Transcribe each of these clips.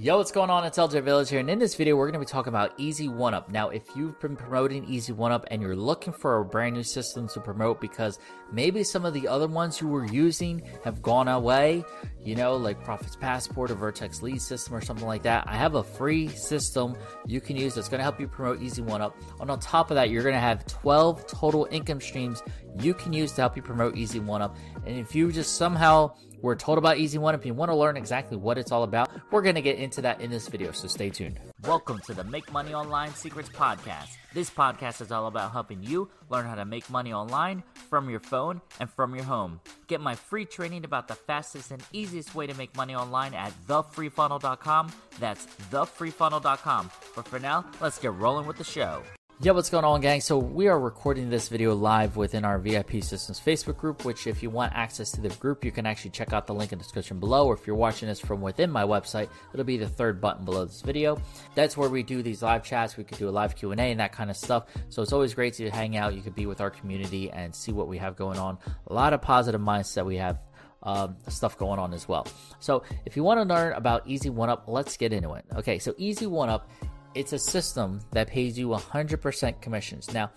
Yo, what's going on? It's LJ Village here, and in this video, we're going to be talking about Easy One Up. Now, if you've been promoting Easy One Up and you're looking for a brand new system to promote because maybe some of the other ones you were using have gone away, you know, like Profits Passport or Vertex Lead System or something like that, I have a free system you can use that's going to help you promote Easy One Up. And on top of that, you're going to have 12 total income streams you can use to help you promote Easy One Up. And if you just somehow we're told about Easy One. If you want to learn exactly what it's all about, we're going to get into that in this video, so stay tuned. Welcome to the Make Money Online Secrets Podcast. This podcast is all about helping you learn how to make money online from your phone and from your home. Get my free training about the fastest and easiest way to make money online at thefreefunnel.com. That's thefreefunnel.com. But for now, let's get rolling with the show. Yeah, what's going on, gang? So, we are recording this video live within our VIP Systems Facebook group, which, if you want access to the group, you can actually check out the link in the description below. Or if you're watching this from within my website, it'll be the third button below this video. That's where we do these live chats. We could do a live Q&A and that kind of stuff. So, it's always great to hang out. You could be with our community and see what we have going on. A lot of positive mindset we have um, stuff going on as well. So if you want to learn about Easy One Up, let's get into it. Okay, so Easy One Up it's a system that pays you 100% commissions. Now,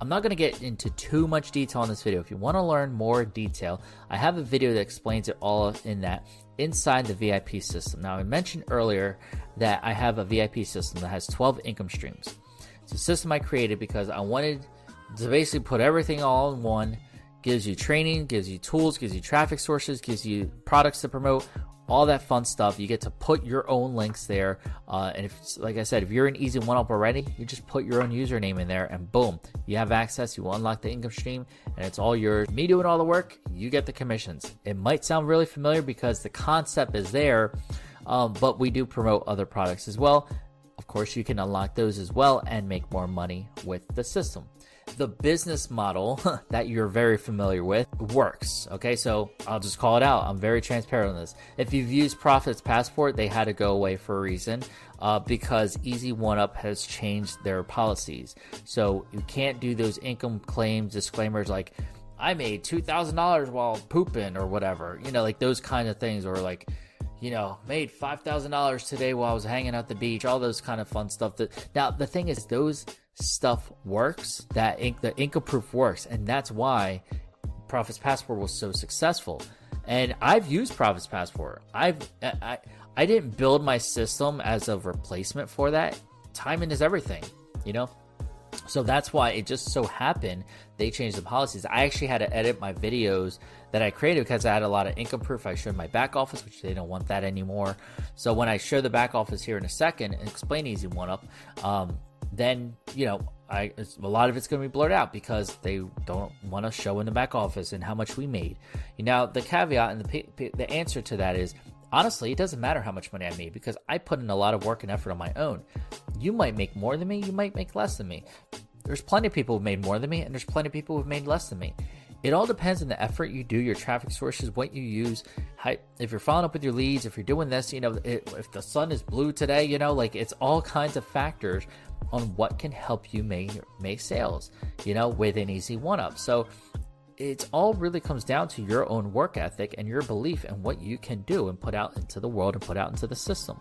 I'm not going to get into too much detail in this video. If you want to learn more detail, I have a video that explains it all in that inside the VIP system. Now, I mentioned earlier that I have a VIP system that has 12 income streams. It's a system I created because I wanted to basically put everything all in one. Gives you training, gives you tools, gives you traffic sources, gives you products to promote, all that fun stuff. You get to put your own links there. Uh, and if, like I said, if you're an easy one up already, you just put your own username in there and boom, you have access. You unlock the income stream and it's all yours. Me doing all the work, you get the commissions. It might sound really familiar because the concept is there, um, but we do promote other products as well. Of course, you can unlock those as well and make more money with the system the business model that you're very familiar with works. Okay, so I'll just call it out. I'm very transparent on this. If you've used Profits Passport, they had to go away for a reason. Uh, because Easy One Up has changed their policies. So you can't do those income claims disclaimers like, I made $2,000 while pooping or whatever, you know, like those kind of things, or like, you know, made $5,000 today while I was hanging at the beach, all those kind of fun stuff. That Now, the thing is, those stuff works, that ink, the income proof works, and that's why Profits Passport was so successful. And I've used Profits Passport. I've I, I didn't build my system as a replacement for that. Timing is everything, you know. So that's why it just so happened they changed the policies. I actually had to edit my videos that I created because I had a lot of income proof. I showed my back office, which they don't want that anymore. So when I show the back office here in a second and explain Easy One Up, um, then you know I a lot of it's going to be blurred out because they don't want to show in the back office and how much we made. Now the caveat and the the answer to that is honestly it doesn't matter how much money I made because I put in a lot of work and effort on my own. You might make more than me, you might make less than me. There's plenty of people who've made more than me, and there's plenty of people who've made less than me. It all depends on the effort you do, your traffic sources, what you use. How, if you're following up with your leads, if you're doing this, you know, it, if the sun is blue today, you know, like it's all kinds of factors on what can help you make make sales, you know, with an easy one up. So it all really comes down to your own work ethic and your belief in what you can do and put out into the world and put out into the system.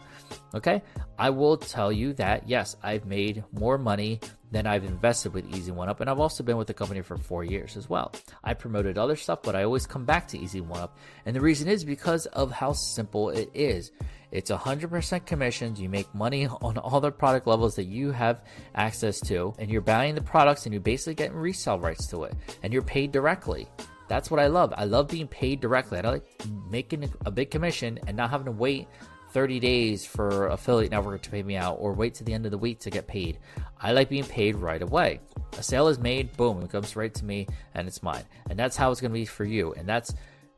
Okay? I will tell you that yes, I've made more money than I've invested with Easy One Up, and I've also been with the company for four years as well. I promoted other stuff, but I always come back to Easy One Up, and the reason is because of how simple it is. It's 100% commissions. You make money on all the product levels that you have access to, and you're buying the products and you're basically getting resale rights to it, and you're paid directly. That's what I love. I love being paid directly. I like making a big commission and not having to wait 30 days for affiliate network to pay me out or wait to the end of the week to get paid. I like being paid right away. A sale is made, boom, it comes right to me and it's mine. And that's how it's going to be for you. And that's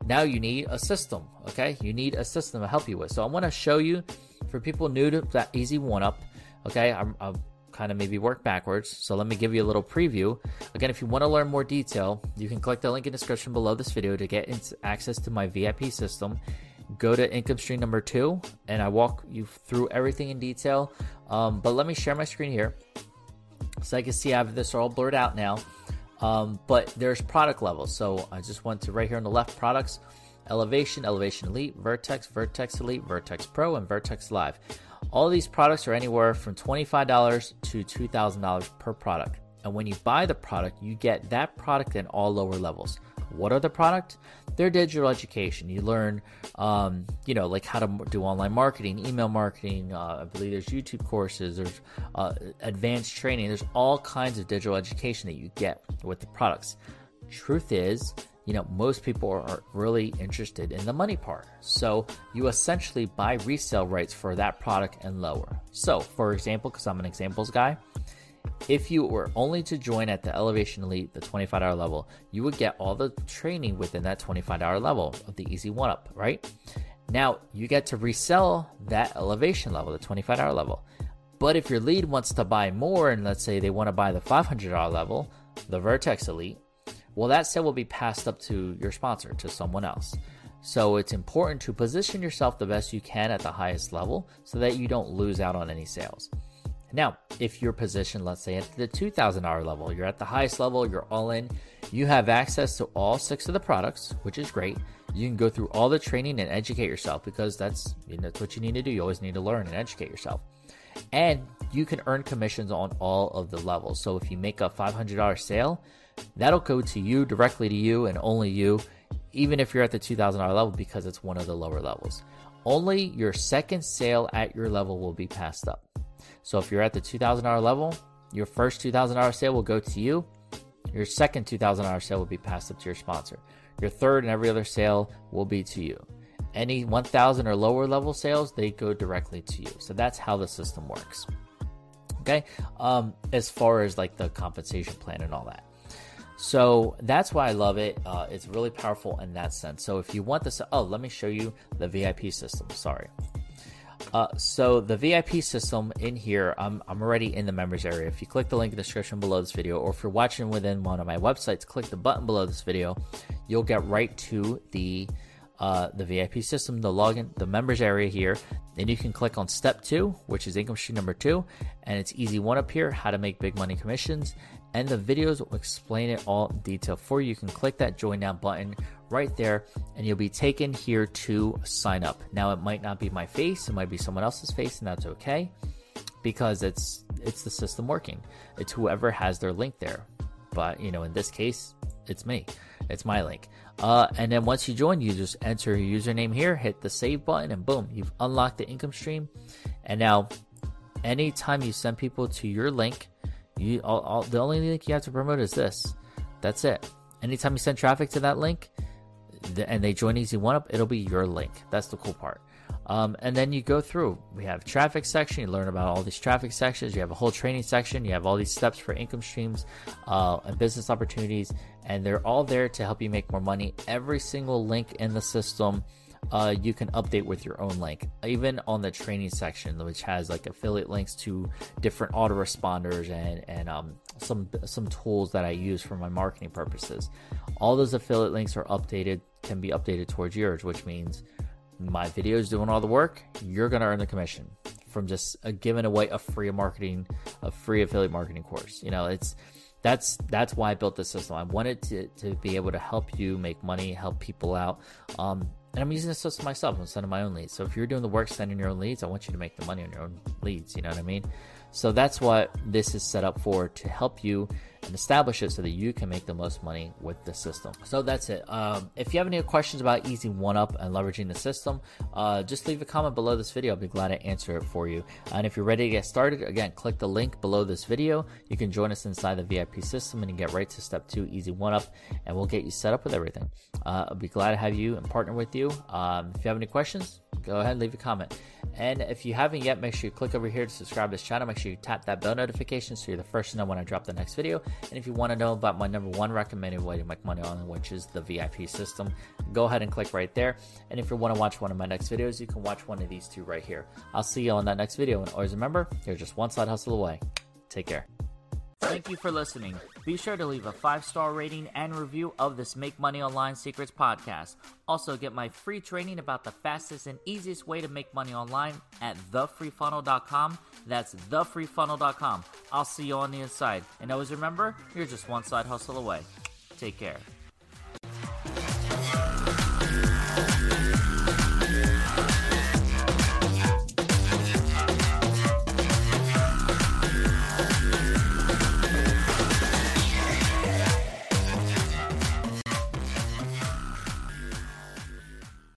now you need a system, okay? You need a system to help you with. So I want to show you for people new to that easy one up, okay? I'm, I'll kind of maybe work backwards. So let me give you a little preview. Again, if you want to learn more detail, you can click the link in the description below this video to get access to my VIP system. Go to income stream number two, and I walk you through everything in detail. Um, but let me share my screen here. So I can see I have this all blurred out now. Um, but there's product levels. So I just went to right here on the left products. Elevation, Elevation Elite, Vertex, Vertex Elite, Vertex Pro, and Vertex Live. All these products are anywhere from $25 to $2,000 per product. And when you buy the product, you get that product in all lower levels. What are the product? They're digital education. You learn, um, you know, like how to do online marketing, email marketing. Uh, I believe there's YouTube courses. There's uh, advanced training. There's all kinds of digital education that you get with the products. Truth is, you know, most people are really interested in the money part. So you essentially buy resale rights for that product and lower. So, for example, because I'm an examples guy, if you were only to join at the Elevation Elite, the $25 level, you would get all the training within that $25 level of the Easy One Up, right? Now you get to resell that elevation level, the $25 level. But if your lead wants to buy more, and let's say they want to buy the $500 level, the Vertex Elite, well, that sale will be passed up to your sponsor, to someone else. So it's important to position yourself the best you can at the highest level so that you don't lose out on any sales. Now, if you're positioned, let's say at the $2,000 level, you're at the highest level, you're all in, you have access to all six of the products, which is great. You can go through all the training and educate yourself because that's, you know, that's what you need to do. You always need to learn and educate yourself. And you can earn commissions on all of the levels. So if you make a $500 sale, that'll go to you directly to you and only you, even if you're at the $2,000 level because it's one of the lower levels. Only your second sale at your level will be passed up. So if you're at the $2,000 level, your first $2,000 sale will go to you. Your second $2,000 sale will be passed up to your sponsor. Your third and every other sale will be to you. Any 1,000 or lower level sales, they go directly to you. So that's how the system works. Okay. Um, as far as like the compensation plan and all that. So that's why I love it. Uh, it's really powerful in that sense. So if you want this, oh, let me show you the VIP system. Sorry. Uh, so the VIP system in here, I'm, I'm already in the members area. If you click the link in the description below this video, or if you're watching within one of my websites, click the button below this video. You'll get right to the uh, the VIP system, the login, the members area here. Then you can click on step two, which is income stream number two, and it's easy one up here, how to make big money commissions. And the videos will explain it all in detail for you. You can click that join now button right there and you'll be taken here to sign up. Now it might not be my face, it might be someone else's face and that's okay because it's it's the system working. It's whoever has their link there. But, you know, in this case, it's me. It's my link. Uh, and then once you join, you just enter your username here, hit the save button, and boom, you've unlocked the income stream. And now, anytime you send people to your link, you all, all, the only link you have to promote is this. That's it. Anytime you send traffic to that link, and they join Easy One Up, it'll be your link. That's the cool part. Um, and then you go through. We have traffic section. You learn about all these traffic sections. You have a whole training section. You have all these steps for income streams uh, and business opportunities, and they're all there to help you make more money. Every single link in the system uh, you can update with your own link. Even on the training section, which has like affiliate links to different autoresponders and and um, some some tools that I use for my marketing purposes. All those affiliate links are updated, can be updated towards yours, which means my videos doing all the work. You're gonna earn the commission from just uh, giving away a free marketing, a free affiliate marketing course. You know, it's that's that's why I built this system. I wanted to, to be able to help you make money, help people out. Um, and I'm using this system myself. I'm sending my own leads. So if you're doing the work sending your own leads, I want you to make the money on your own leads. You know what I mean? So that's what this is set up for to help you and establish it so that you can make the most money with the system. So that's it. Um, if you have any questions about Easy One Up and leveraging the system, uh, just leave a comment below this video. I'll be glad to answer it for you. And if you're ready to get started, again, click the link below this video. You can join us inside the VIP system and get right to step two, Easy One Up, and we'll get you set up with everything. Uh, I'll be glad to have you and partner with you. Um, if you have any questions, go ahead and leave a comment. And if you haven't yet, make sure you click over here to subscribe to this channel. Make sure you tap that bell notification so you're the first to know when I drop the next video. And if you want to know about my number one recommended way to make money on, which is the VIP system, go ahead and click right there. And if you want to watch one of my next videos, you can watch one of these two right here. I'll see you on that next video. And always remember, you're just one side hustle away. Take care. Thank you for listening. Be sure to leave a five star rating and review of this Make Money Online Secrets podcast. Also, get my free training about the fastest and easiest way to make money online at thefreefunnel.com. That's thefreefunnel.com. I'll see you on the inside. And always remember, you're just one side hustle away. Take care.